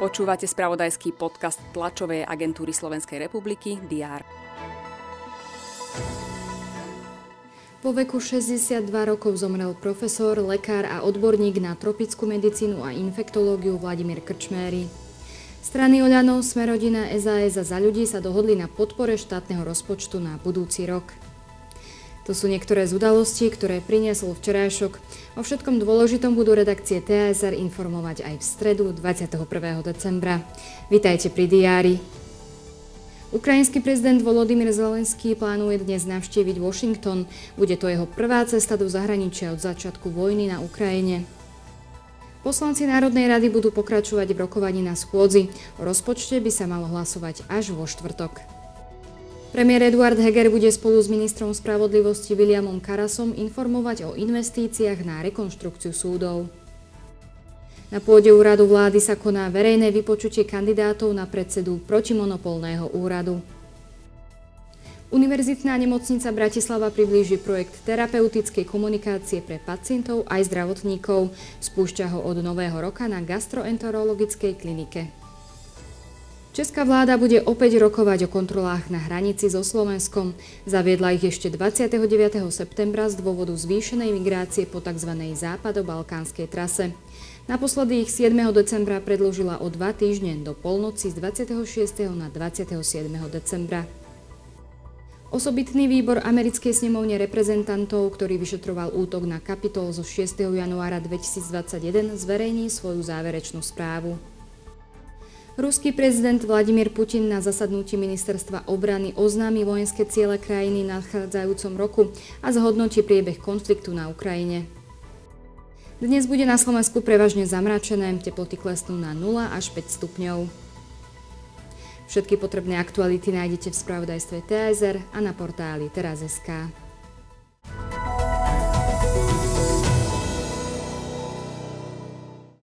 Počúvate spravodajský podcast tlačovej agentúry Slovenskej republiky DR. Po veku 62 rokov zomrel profesor, lekár a odborník na tropickú medicínu a infektológiu Vladimír Krčméry. Strany Oľanov, Smerodina, SAS a za ľudí sa dohodli na podpore štátneho rozpočtu na budúci rok. To sú niektoré z udalostí, ktoré priniesol včerajšok. O všetkom dôležitom budú redakcie TSR informovať aj v stredu 21. decembra. Vítajte pri diári. Ukrajinský prezident Volodymyr Zelenský plánuje dnes navštíviť Washington. Bude to jeho prvá cesta do zahraničia od začiatku vojny na Ukrajine. Poslanci Národnej rady budú pokračovať v rokovaní na schôdzi. O rozpočte by sa malo hlasovať až vo štvrtok. Premiér Eduard Heger bude spolu s ministrom spravodlivosti Williamom Karasom informovať o investíciách na rekonštrukciu súdov. Na pôde úradu vlády sa koná verejné vypočutie kandidátov na predsedu protimonopolného úradu. Univerzitná nemocnica Bratislava priblíži projekt terapeutickej komunikácie pre pacientov aj zdravotníkov. Spúšťa ho od nového roka na gastroenterologickej klinike. Česká vláda bude opäť rokovať o kontrolách na hranici so Slovenskom. Zaviedla ich ešte 29. septembra z dôvodu zvýšenej migrácie po tzv. západo-balkánskej trase. Naposledy ich 7. decembra predložila o dva týždne do polnoci z 26. na 27. decembra. Osobitný výbor americkej snemovne reprezentantov, ktorý vyšetroval útok na kapitol zo 6. januára 2021, zverejní svoju záverečnú správu. Ruský prezident Vladimír Putin na zasadnutí ministerstva obrany oznámi vojenské ciele krajiny v nadchádzajúcom roku a zhodnotí priebeh konfliktu na Ukrajine. Dnes bude na Slovensku prevažne zamračené, teploty klesnú na 0 až 5 stupňov. Všetky potrebné aktuality nájdete v spravodajstve TSR a na portáli teraz.sk.